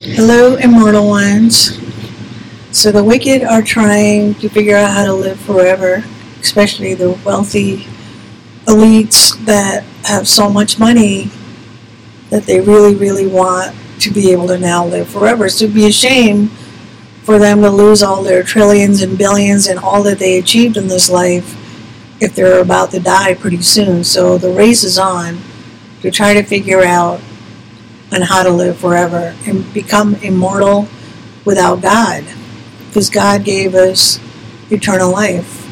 Hello, immortal ones. So the wicked are trying to figure out how to live forever, especially the wealthy elites that have so much money that they really, really want to be able to now live forever. So it'd be a shame for them to lose all their trillions and billions and all that they achieved in this life if they're about to die pretty soon. So the race is on to try to figure out on how to live forever and become immortal without God. Because God gave us eternal life.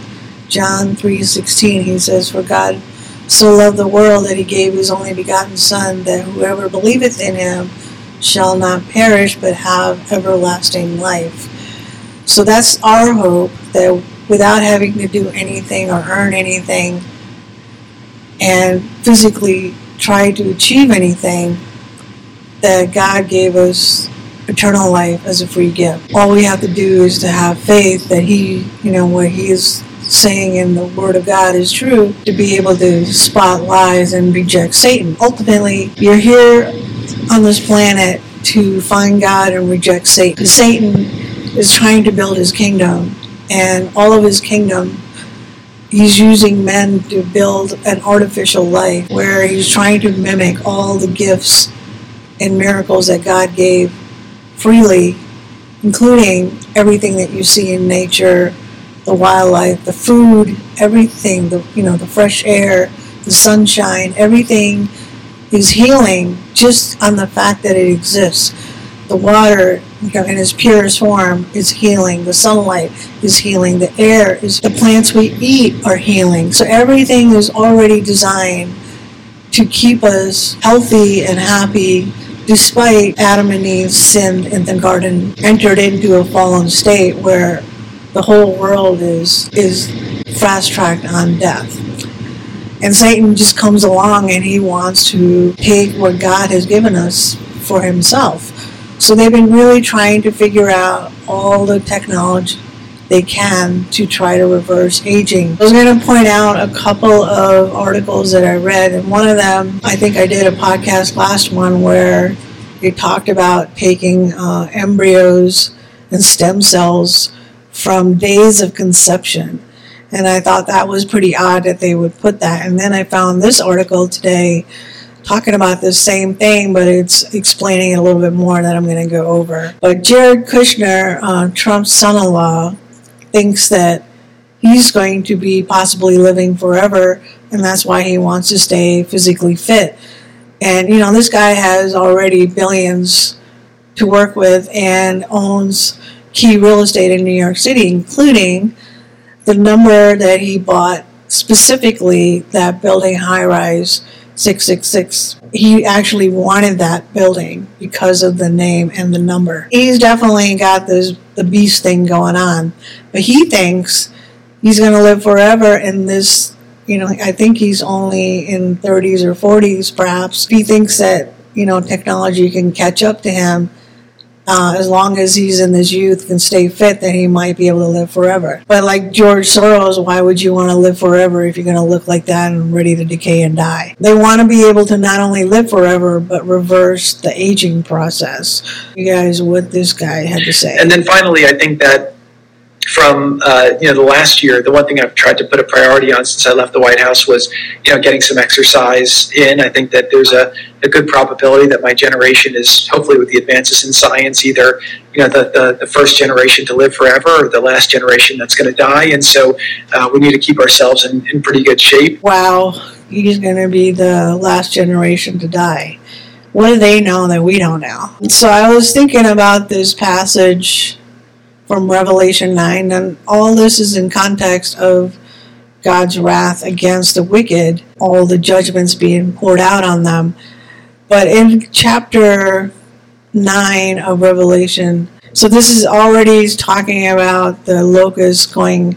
John 3:16 he says for God so loved the world that he gave his only begotten son that whoever believeth in him shall not perish but have everlasting life. So that's our hope that without having to do anything or earn anything and physically try to achieve anything, that God gave us eternal life as a free gift. All we have to do is to have faith that He, you know, what He is saying in the Word of God is true, to be able to spot lies and reject Satan. Ultimately, you're here on this planet to find God and reject Satan. Satan is trying to build his kingdom, and all of his kingdom he's using men to build an artificial life where he's trying to mimic all the gifts and miracles that God gave freely, including everything that you see in nature, the wildlife, the food, everything, the you know, the fresh air, the sunshine, everything is healing just on the fact that it exists. The water, you know, in its purest form is healing. The sunlight is healing. The air is the plants we eat are healing. So everything is already designed to keep us healthy and happy despite Adam and Eve sinned in the garden, entered into a fallen state where the whole world is is fast tracked on death. And Satan just comes along and he wants to take what God has given us for himself. So they've been really trying to figure out all the technology they can to try to reverse aging. I was going to point out a couple of articles that I read, and one of them, I think I did a podcast last one where it talked about taking uh, embryos and stem cells from days of conception. And I thought that was pretty odd that they would put that. And then I found this article today talking about the same thing, but it's explaining it a little bit more that I'm going to go over. But Jared Kushner, uh, Trump's son in law, thinks that he's going to be possibly living forever, and that's why he wants to stay physically fit. And, you know, this guy has already billions to work with and owns key real estate in New York City, including the number that he bought specifically that building high rise 666. He actually wanted that building because of the name and the number. He's definitely got this the beast thing going on, but he thinks he's going to live forever in this. You know, I think he's only in 30s or 40s, perhaps. He thinks that you know technology can catch up to him uh, as long as he's in his youth and stay fit, then he might be able to live forever. But like George Soros, why would you want to live forever if you're going to look like that and ready to decay and die? They want to be able to not only live forever, but reverse the aging process. You guys, what this guy had to say. And then finally, I think that from uh, you know the last year, the one thing I've tried to put a priority on since I left the White House was you know getting some exercise in. I think that there's a, a good probability that my generation is hopefully with the advances in science either you know the, the, the first generation to live forever or the last generation that's going to die, and so uh, we need to keep ourselves in, in pretty good shape. Wow, he's going to be the last generation to die. What do they know that we don't know? So I was thinking about this passage from Revelation 9. And all this is in context of God's wrath against the wicked, all the judgments being poured out on them. But in chapter 9 of Revelation, so this is already talking about the locusts going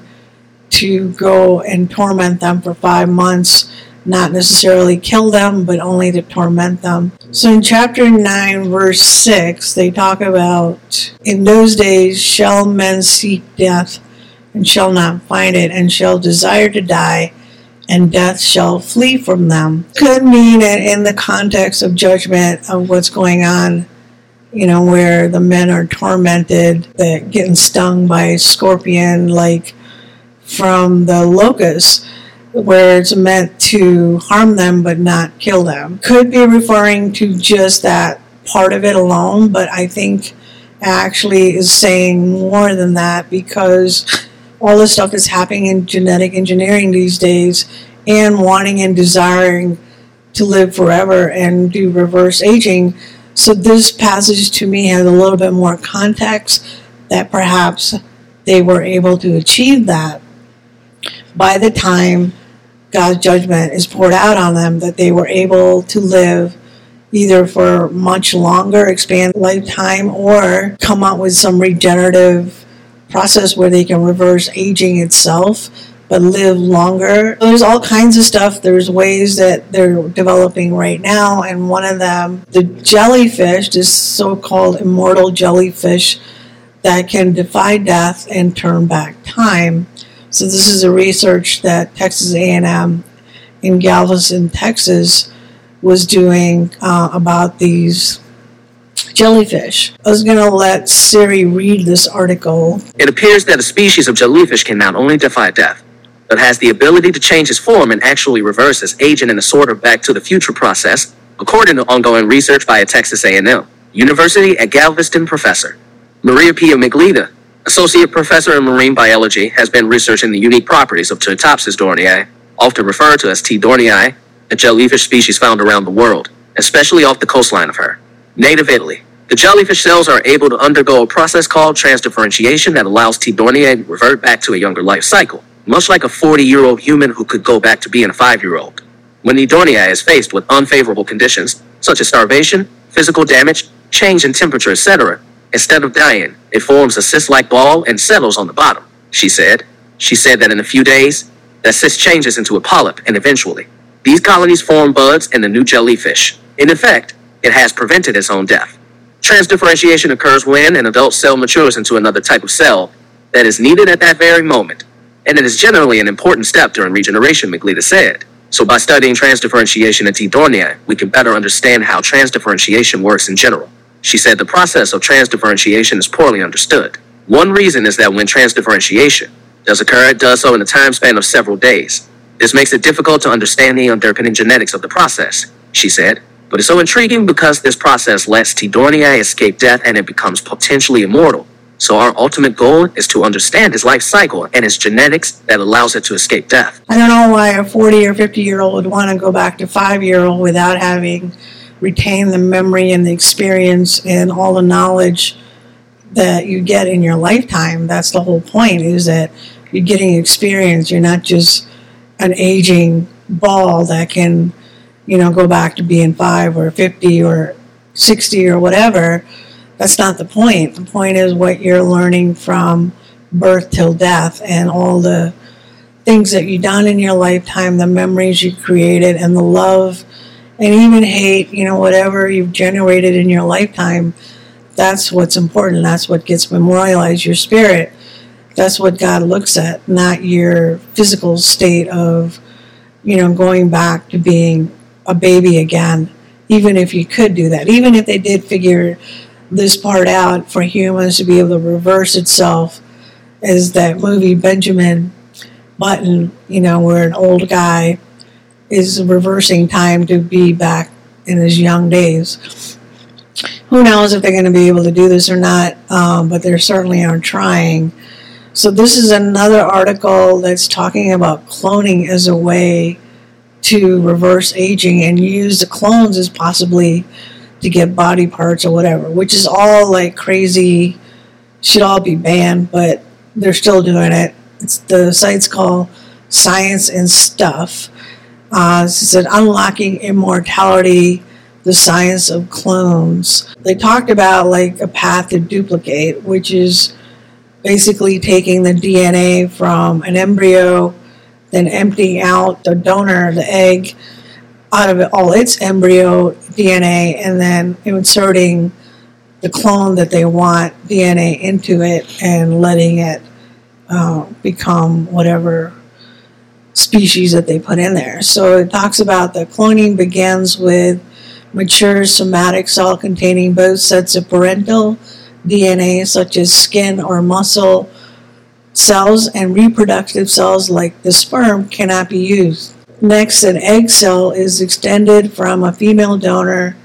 to go and torment them for five months not necessarily kill them, but only to torment them. So in chapter 9, verse 6, they talk about in those days shall men seek death and shall not find it, and shall desire to die, and death shall flee from them. Could mean in the context of judgment of what's going on you know, where the men are tormented, that getting stung by scorpion, like from the locust, where it's meant to harm them but not kill them. Could be referring to just that part of it alone, but I think actually is saying more than that because all this stuff is happening in genetic engineering these days and wanting and desiring to live forever and do reverse aging. So this passage to me has a little bit more context that perhaps they were able to achieve that by the time God's judgment is poured out on them, that they were able to live either for much longer, expand lifetime, or come up with some regenerative process where they can reverse aging itself but live longer. There's all kinds of stuff. There's ways that they're developing right now, and one of them, the jellyfish, this so-called immortal jellyfish that can defy death and turn back time. So this is a research that Texas A&M in Galveston, Texas, was doing uh, about these jellyfish. I was going to let Siri read this article. It appears that a species of jellyfish can not only defy death, but has the ability to change its form and actually reverse its aging in a sort of back to the future process, according to ongoing research by a Texas A&M University at Galveston professor. Maria Pia Miglietta, associate professor in marine biology, has been researching the unique properties of Turritopsis dohrnii, often referred to as T. dohrnii, a jellyfish species found around the world, especially off the coastline of her native Italy. The jellyfish cells are able to undergo a process called transdifferentiation that allows T. dohrnii to revert back to a younger life cycle, much like a 40 year old human who could go back to being a 5 year old. When the dohrnii is faced with unfavorable conditions, such as starvation, physical damage, change in temperature, etc., instead of dying, it forms a cyst like ball and settles on the bottom, she said. She said that in a few days, that cyst changes into a polyp and eventually, these colonies form buds and the new jellyfish. In effect, it has prevented its own death. Transdifferentiation occurs when an adult cell matures into another type of cell that is needed at that very moment, and it is generally an important step during regeneration, Miglietta said. So by studying transdifferentiation in T. dohrnii, we can better understand how transdifferentiation works in general. She said the process of transdifferentiation is poorly understood. One reason is that when transdifferentiation does occur, it does so in a time span of several days. This makes it difficult to understand the underpinning genetics of the process, she said. But it's so intriguing because this process lets T. dohrnii escape death and it becomes potentially immortal. So our ultimate goal is to understand his life cycle and its genetics that allows it to escape death. I don't know why a 40 or 50 year old would want to go back to 5 year old without having retained the memory and the experience and all the knowledge that you get in your lifetime. That's the whole point is that you're getting experience. You're not just an aging ball that can you know, go back to being five or 50 or 60 or whatever. That's not the point. The point is what you're learning from birth till death and all the things that you've done in your lifetime, the memories you created, and the love and even hate, you know, whatever you've generated in your lifetime. That's what's important. That's what gets memorialized, your spirit. That's what God looks at, not your physical state of, you know, going back to being a baby again, even if you could do that. Even if they did figure this part out for humans to be able to reverse itself, as that movie Benjamin Button, you know, where an old guy is reversing time to be back in his young days. Who knows if they're going to be able to do this or not, um, but they certainly are trying. So, this is another article that's talking about cloning as a way to reverse aging and use the clones as possibly to get body parts or whatever, which is all like crazy, should all be banned, but they're still doing it. It's the site's called Science and Stuff. Uh, it said unlocking immortality, the science of clones. They talked about like a path to duplicate, which is basically taking the DNA from an embryo then emptying out the donor, the egg, out of all its embryo DNA, and then inserting the clone that they want DNA into it and letting it uh, become whatever species that they put in there. So it talks about the cloning begins with mature somatic cell containing both sets of parental DNA, such as skin or muscle cells, and reproductive cells like the sperm cannot be used. Next, an egg cell is extended from a female donor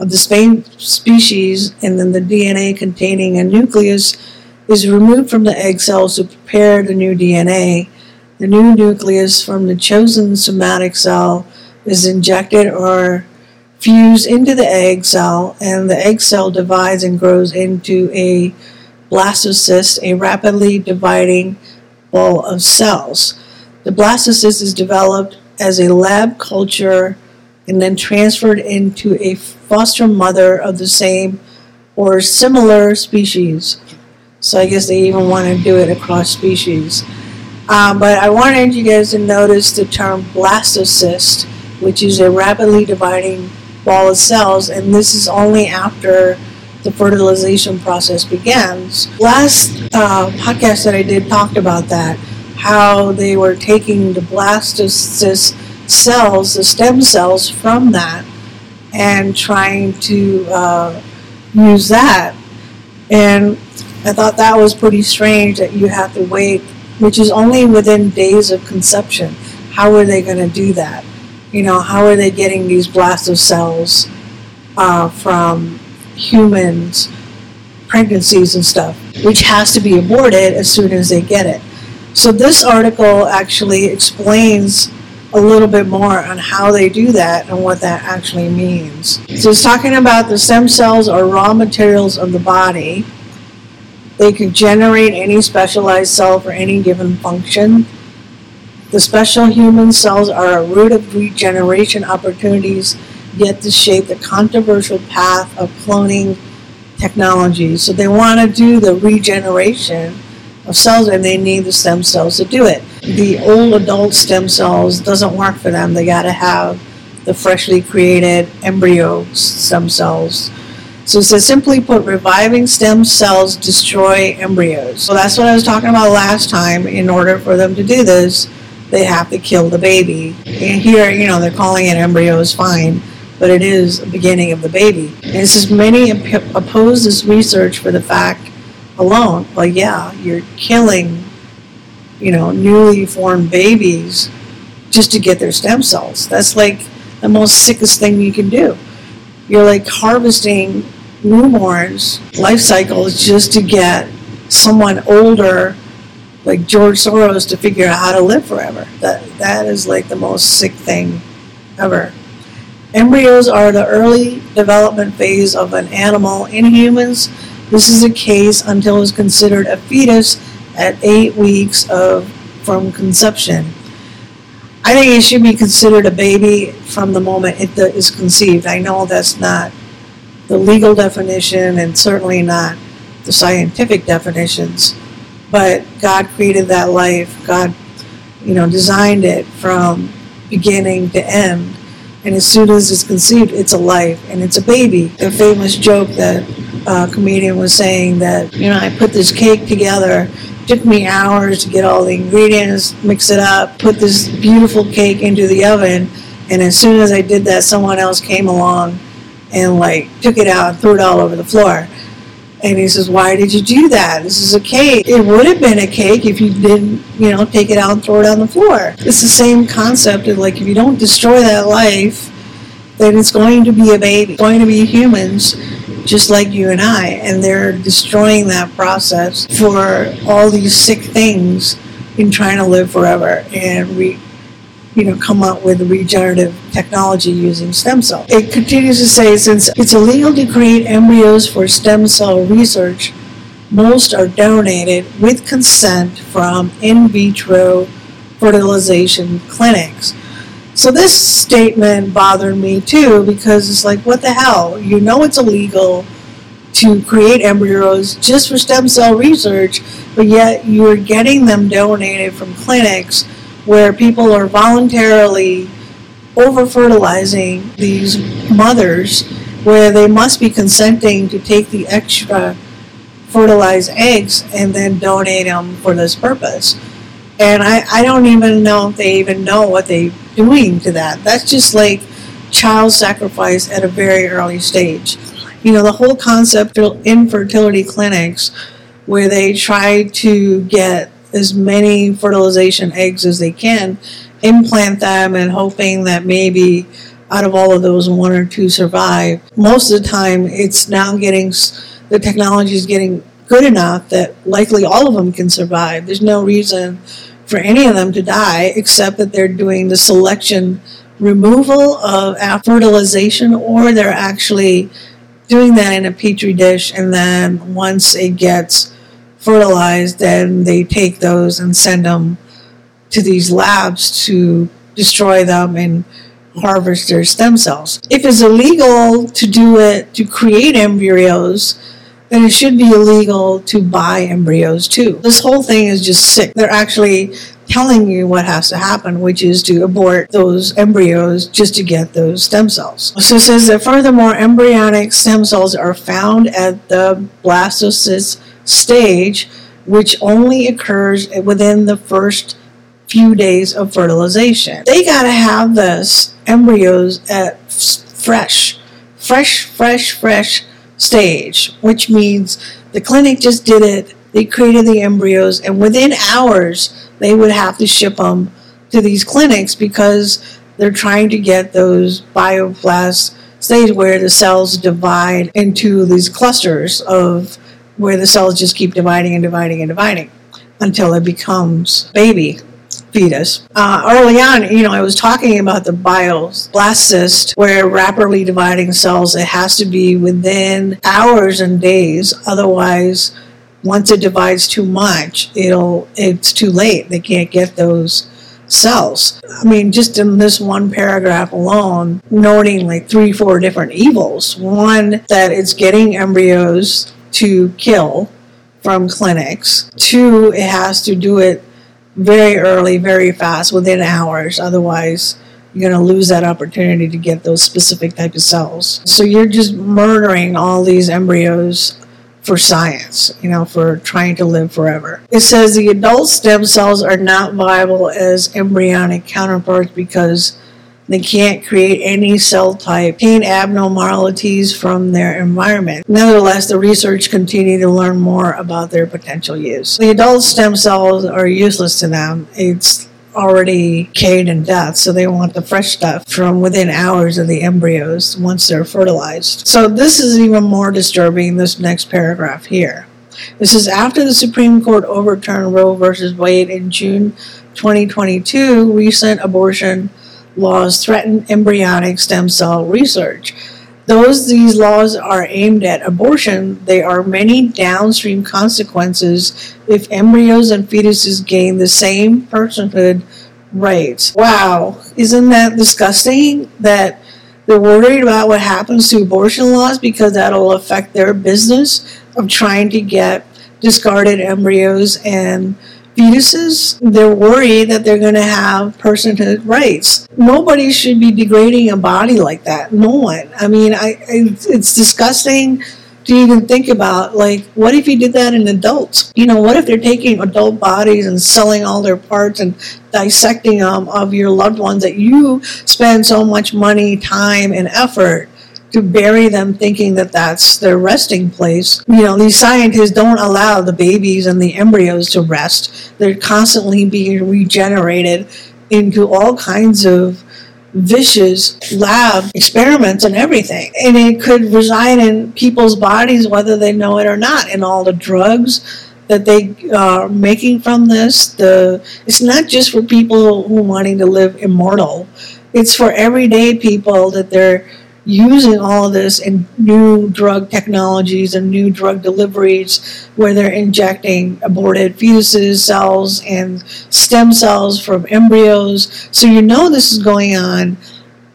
of the same species, and then the DNA containing a nucleus is removed from the egg cells to prepare the new DNA. The new nucleus from the chosen somatic cell is injected or fused into the egg cell, and the egg cell divides and grows into a blastocyst, a rapidly dividing ball of cells. The blastocyst is developed as a lab culture and then transferred into a foster mother of the same or similar species. So I guess they even want to do it across species. Um, but I wanted you guys to notice the term blastocyst, which is a rapidly dividing ball of cells, and this is only after the fertilization process begins. Last uh, podcast that I did talked about that, how they were taking the blastocyst cells, the stem cells from that, and trying to uh, use that. And I thought that was pretty strange that you have to wait, which is only within days of conception. How are they going to do that? You know, how are they getting these blastocyst cells uh, from humans, pregnancies and stuff, which has to be aborted as soon as they get it. So this article actually explains a little bit more on how they do that and what that actually means. So it's talking about the stem cells are raw materials of the body. They can generate any specialized cell for any given function. The special human cells are a root of regeneration opportunities yet to shape the controversial path of cloning technology. So they want to do the regeneration of cells and they need the stem cells to do it the old adult stem cells doesn't work for them. They got to have the freshly created embryo stem cells. So it says simply put, reviving stem cells destroy embryos. So that's what I was talking about last time. In order for them to do this, they have to kill the baby. And here, you know, they're calling it embryos, fine, but it is the beginning of the baby. And it says many oppose this research for the fact alone. Well, yeah, you're killing you know, newly formed babies just to get their stem cells. That's like the most sickest thing you can do. You're like harvesting newborns' life cycles just to get someone older, like George Soros, to figure out how to live forever. That that is like the most sick thing ever. Embryos are the early development phase of an animal. In humans, this is the case until it's considered a fetus at eight weeks of from conception. I think it should be considered a baby from the moment it is conceived. I know that's not the legal definition and certainly not the scientific definitions, but God created that life. God, you know, designed it from beginning to end. And as soon as it's conceived, it's a life and it's a baby. The famous joke that a uh, comedian was saying that, you know, I put this cake together took me hours to get all the ingredients, mix it up, put this beautiful cake into the oven. And as soon as I did that, someone else came along and like took it out and threw it all over the floor. And he says, Why did you do that? This is a cake. It would have been a cake if you didn't, you know, take it out and throw it on the floor. It's the same concept of like if you don't destroy that life, then it's going to be a baby, it's going to be humans just like you and I, and they're destroying that process for all these sick things in trying to live forever and re, you know, come up with regenerative technology using stem cells. It continues to say since it's illegal to create embryos for stem cell research, most are donated with consent from in vitro fertilization clinics. So this statement bothered me too because it's like, what the hell? You know it's illegal to create embryos just for stem cell research, but yet you're getting them donated from clinics where people are voluntarily over fertilizing these mothers where they must be consenting to take the extra fertilized eggs and then donate them for this purpose. And I, I don't even know if they even know what they're doing to that. That's just like child sacrifice at a very early stage. You know, the whole concept of infertility clinics where they try to get as many fertilization eggs as they can, implant them, and hoping that maybe out of all of those, one or two survive. Most of the time, it's now getting the technology is getting good enough that likely all of them can survive. There's no reason for any of them to die except that they're doing the selection removal of fertilization or they're actually doing that in a petri dish and then once it gets fertilized then they take those and send them to these labs to destroy them and harvest their stem cells. If it's illegal to do it to create embryos, then it should be illegal to buy embryos too. This whole thing is just sick. They're actually telling you what has to happen, which is to abort those embryos just to get those stem cells. So it says that furthermore, embryonic stem cells are found at the blastocyst stage, which only occurs within the first few days of fertilization. They got to have this embryos at fresh, fresh, fresh, fresh stage, which means the clinic just did it. They created the embryos, and within hours, they would have to ship them to these clinics because they're trying to get those bioblast stage where the cells divide into these clusters of where the cells just keep dividing and dividing and dividing until it becomes baby fetus. Uh, early on, you know, I was talking about the bioblast where rapidly dividing cells, it has to be within hours and days. Otherwise, once it divides too much, it'll it's too late. They can't get those cells. I mean, just in this one paragraph alone, noting like three, four different evils. One, that it's getting embryos to kill from clinics. Two, it has to do it very early, very fast, within hours. Otherwise, you're going to lose that opportunity to get those specific type of cells. So you're just murdering all these embryos for science, you know, for trying to live forever. It says the adult stem cells are not viable as embryonic counterparts because they can't create any cell type, obtain abnormalities from their environment. Nevertheless, the research continue to learn more about their potential use. The adult stem cells are useless to them. It's already decayed and death, so they want the fresh stuff from within hours of the embryos once they're fertilized. So this is even more disturbing, this next paragraph here. This is after the Supreme Court overturned Roe versus Wade in June 2022, recent abortion laws threaten embryonic stem cell research. Those these laws are aimed at abortion, there are many downstream consequences if embryos and fetuses gain the same personhood rights. Wow, isn't that disgusting that they're worried about what happens to abortion laws because that'll affect their business of trying to get discarded embryos and fetuses, they're worried that they're going to have personhood rights. Nobody should be degrading a body like that. No one. I mean, I, it's disgusting to even think about. Like, what if you did that in adults? You know, what if they're taking adult bodies and selling all their parts and dissecting them of your loved ones that you spend so much money, time, and effort to bury them thinking that that's their resting place. You know, these scientists don't allow the babies and the embryos to rest. They're constantly being regenerated into all kinds of vicious lab experiments and everything. And it could reside in people's bodies whether they know it or not, and all the drugs that they are making from this. The it's not just for people who wanting to live immortal. It's for everyday people that they're using all of this in new drug technologies and new drug deliveries where they're injecting aborted fetuses, cells, and stem cells from embryos. So you know this is going on,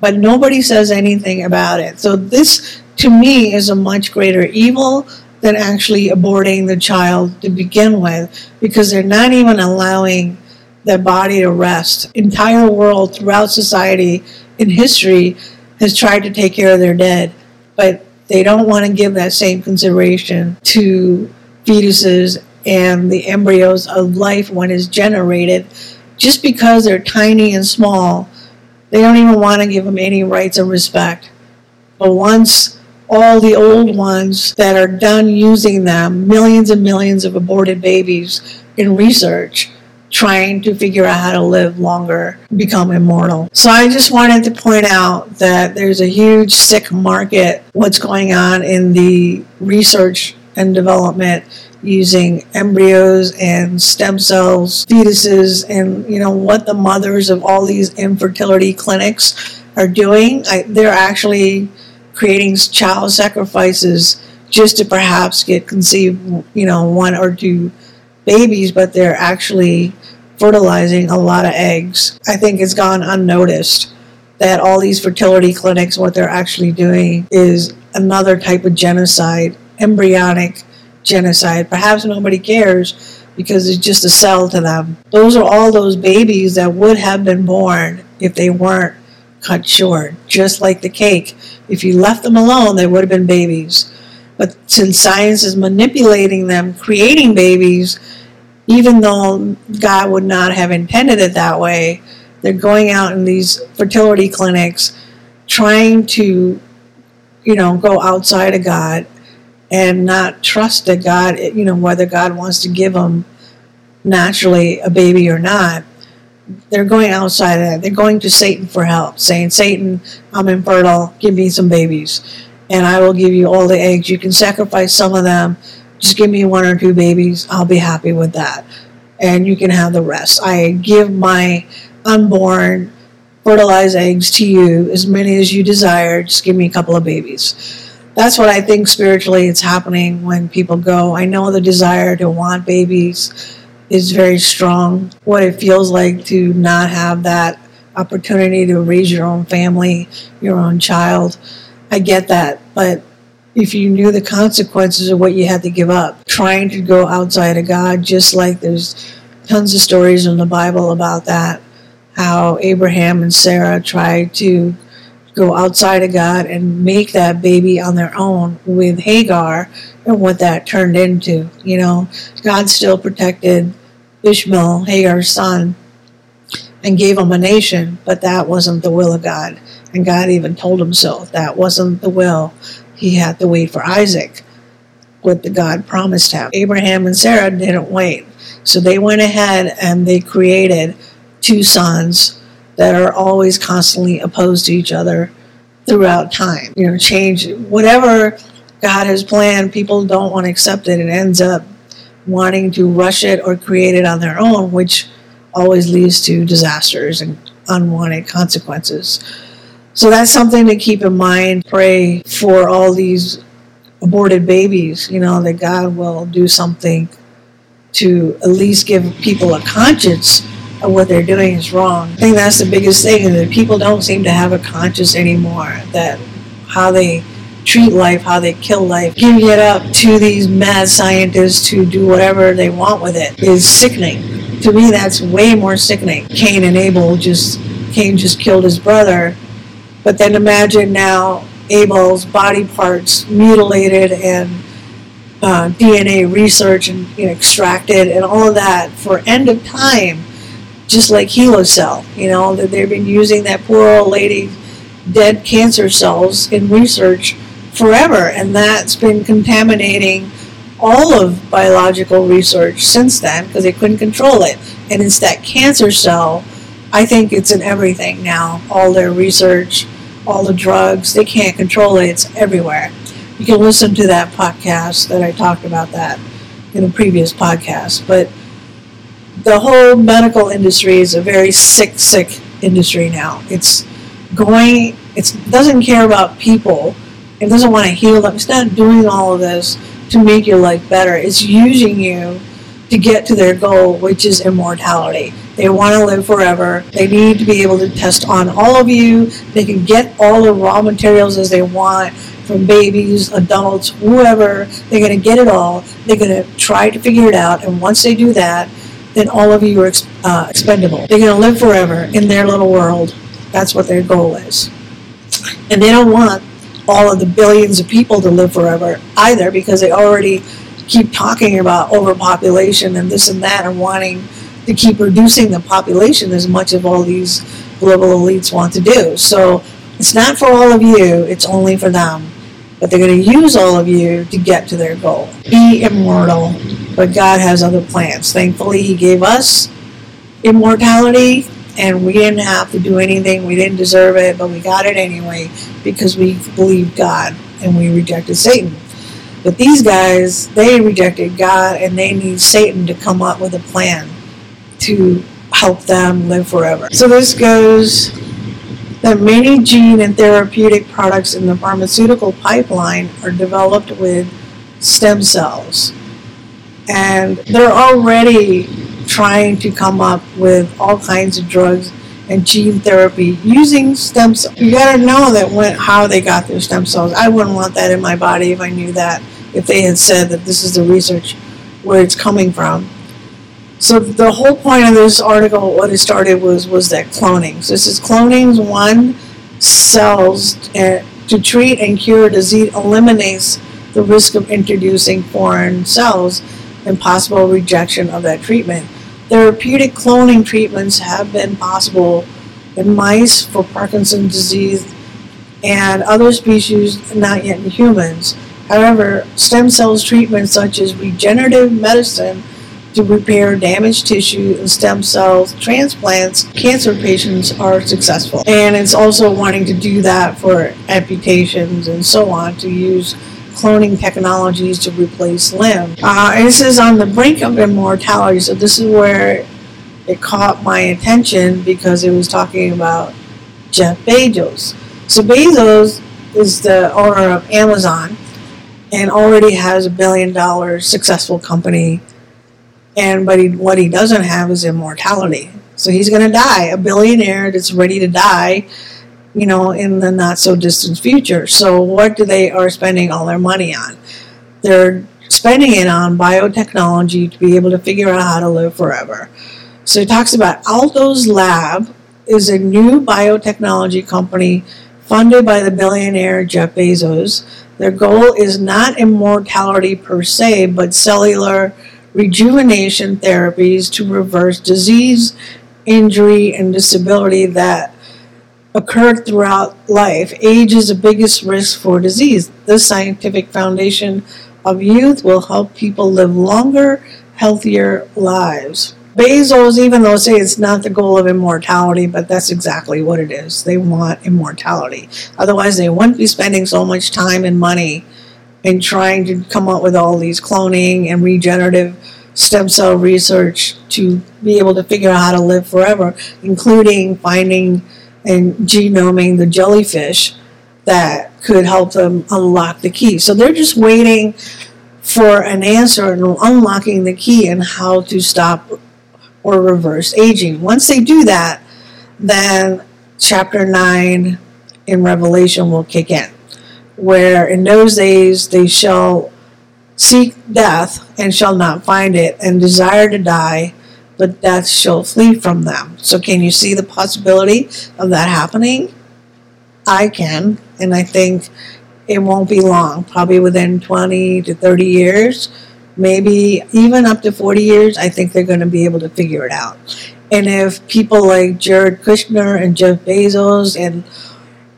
but nobody says anything about it. So this, to me, is a much greater evil than actually aborting the child to begin with because they're not even allowing their body to rest. Entire world throughout society in history has tried to take care of their dead, but they don't want to give that same consideration to fetuses and the embryos of life when it's generated. Just because they're tiny and small They don't even want to give them any rights and respect. But once all the old ones that are done using them, millions and millions of aborted babies in research, trying to figure out how to live longer, become immortal. So I just wanted to point out that there's a huge sick market, what's going on in the research and development using embryos and stem cells, fetuses, and you know what the mothers of all these infertility clinics are doing. I, they're actually creating child sacrifices just to perhaps get conceived, you know, one or two babies, but they're actually fertilizing a lot of eggs. I think it's gone unnoticed that all these fertility clinics, what they're actually doing is another type of genocide, embryonic genocide. Perhaps nobody cares because it's just a cell to them. Those are all those babies that would have been born if they weren't cut short, just like the cake. If you left them alone, they would have been babies. But since science is manipulating them, creating babies, even though God would not have intended it that way, they're going out in these fertility clinics trying to, you know, go outside of God and not trust that God, you know, whether God wants to give them naturally a baby or not. They're going outside of that. They're going to Satan for help, saying, Satan, I'm infertile, give me some babies, and I will give you all the eggs. You can sacrifice some of them. Just give me one or two babies. I'll be happy with that. And you can have the rest. I give my unborn fertilized eggs to you, as many as you desire. Just give me a couple of babies that's what I think spiritually it's happening when people go. I know the desire to want babies is very strong. What it feels like to not have that opportunity to raise your own family, your own child. I get that. But if you knew the consequences of what you had to give up, trying to go outside of God, just like there's tons of stories in the Bible about that, how Abraham and Sarah tried to go outside of God and make that baby on their own with Hagar and what that turned into. You know, God still protected Ishmael, Hagar's son, and gave him a nation, but that wasn't the will of God. And God even told him so. That wasn't the will. He had to wait for Isaac, what the God promised him. Abraham and Sarah didn't wait. So they went ahead and they created two sons that are always constantly opposed to each other throughout time. You know, change whatever God has planned, people don't want to accept it. It ends up wanting to rush it or create it on their own, which always leads to disasters and unwanted consequences. So that's something to keep in mind. Pray for all these aborted babies, you know, that God will do something to at least give people a conscience of what they're doing is wrong. I think that's the biggest thing, that people don't seem to have a conscience anymore. That how they treat life, how they kill life, giving it up to these mad scientists to do whatever they want with it is sickening. To me, that's way more sickening. Cain and Abel just Cain just killed his brother, but then imagine now Abel's body parts mutilated and uh, DNA research and you know, extracted and all of that for end of time just like HeLa cell, you know, that they've been using that poor old lady dead cancer cells in research forever, and that's been contaminating all of biological research since then because they couldn't control it. And it's that cancer cell, I think it's in everything now. All their research, all the drugs, they can't control it, it's everywhere. You can listen to that podcast that I talked about that in a previous podcast. But the whole medical industry is a very sick, sick industry now. It's going, it doesn't care about people. It doesn't want to heal them. It's not doing all of this to make your life better. It's using you to get to their goal, which is immortality. They want to live forever. They need to be able to test on all of you. They can get all the raw materials as they want from babies, adults, whoever. They're going to get it all. They're going to try to figure it out. And once they do that, then all of you are uh, expendable. They're going to live forever in their little world. That's what their goal is. And they don't want all of the billions of people to live forever either because they already keep talking about overpopulation and this and that and wanting to keep reducing the population as much as all these global elites want to do. So it's not for all of you, it's only for them. But they're going to use all of you to get to their goal. Be immortal, but God has other plans. Thankfully, He gave us immortality, and we didn't have to do anything. We didn't deserve it, but we got it anyway because we believed God and we rejected Satan. But these guys, they rejected God and they need Satan to come up with a plan to help them live forever. So this goes that many gene and therapeutic products in the pharmaceutical pipeline are developed with stem cells. And they're already trying to come up with all kinds of drugs and gene therapy using stem cells. You gotta know that when, how they got their stem cells. I wouldn't want that in my body if I knew that, if they had said that this is the research where it's coming from. So the whole point of this article, what it started was was that cloning. So this is cloning one cells uh, to treat and cure disease eliminates the risk of introducing foreign cells and possible rejection of that treatment. Therapeutic cloning treatments have been possible in mice for Parkinson's disease and other species, not yet in humans. However, stem cells treatments such as regenerative medicine to repair damaged tissue and stem cells. transplants, cancer patients are successful. And it's also wanting to do that for amputations and so on to use cloning technologies to replace limbs. Uh, this is on the brink of immortality, so this is where it caught my attention because it was talking about Jeff Bezos. So Bezos is the owner of Amazon and already has a billion dollar successful company and but he, what he doesn't have is immortality. So he's going to die, a billionaire that's ready to die, you know, in the not so distant future. So what do they are spending all their money on? They're spending it on biotechnology to be able to figure out how to live forever. So he talks about Altos Lab is a new biotechnology company funded by the billionaire Jeff Bezos. Their goal is not immortality per se, but cellular rejuvenation therapies to reverse disease, injury, and disability that occurred throughout life. Age is the biggest risk for disease. The scientific foundation of youth will help people live longer, healthier lives. Bezos, even though say it's not the goal of immortality, but that's exactly what it is. They want immortality. Otherwise, they wouldn't be spending so much time and money in trying to come up with all these cloning and regenerative stem cell research to be able to figure out how to live forever, including finding and genoming the jellyfish that could help them unlock the key. So they're just waiting for an answer and unlocking the key and how to stop or reverse aging. Once they do that, then chapter 9 in Revelation will kick in, where in those days they shall seek death and shall not find it, and desire to die, but death shall flee from them. So, can you see the possibility of that happening? I can, and I think it won't be long, probably within 20 to 30 years, maybe even up to 40 years. I think they're going to be able to figure it out. And if people like Jared Kushner and Jeff Bezos and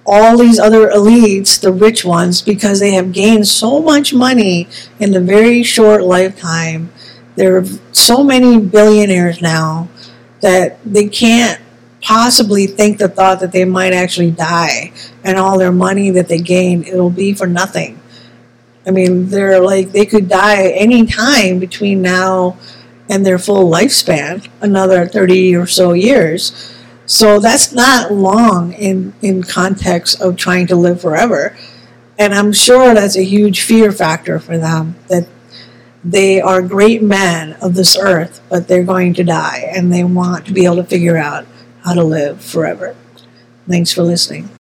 all these other elites, the rich ones, because they have gained so much money in a very short lifetime. There are so many billionaires now that they can't possibly think the thought that they might actually die and all their money that they gain, it'll be for nothing. I mean, they're like, they could die any time between now and their full lifespan, another 30 or so years. So that's not long in, in context of trying to live forever. And I'm sure that's a huge fear factor for them that they are great men of this earth, but they're going to die and they want to be able to figure out how to live forever. Thanks for listening.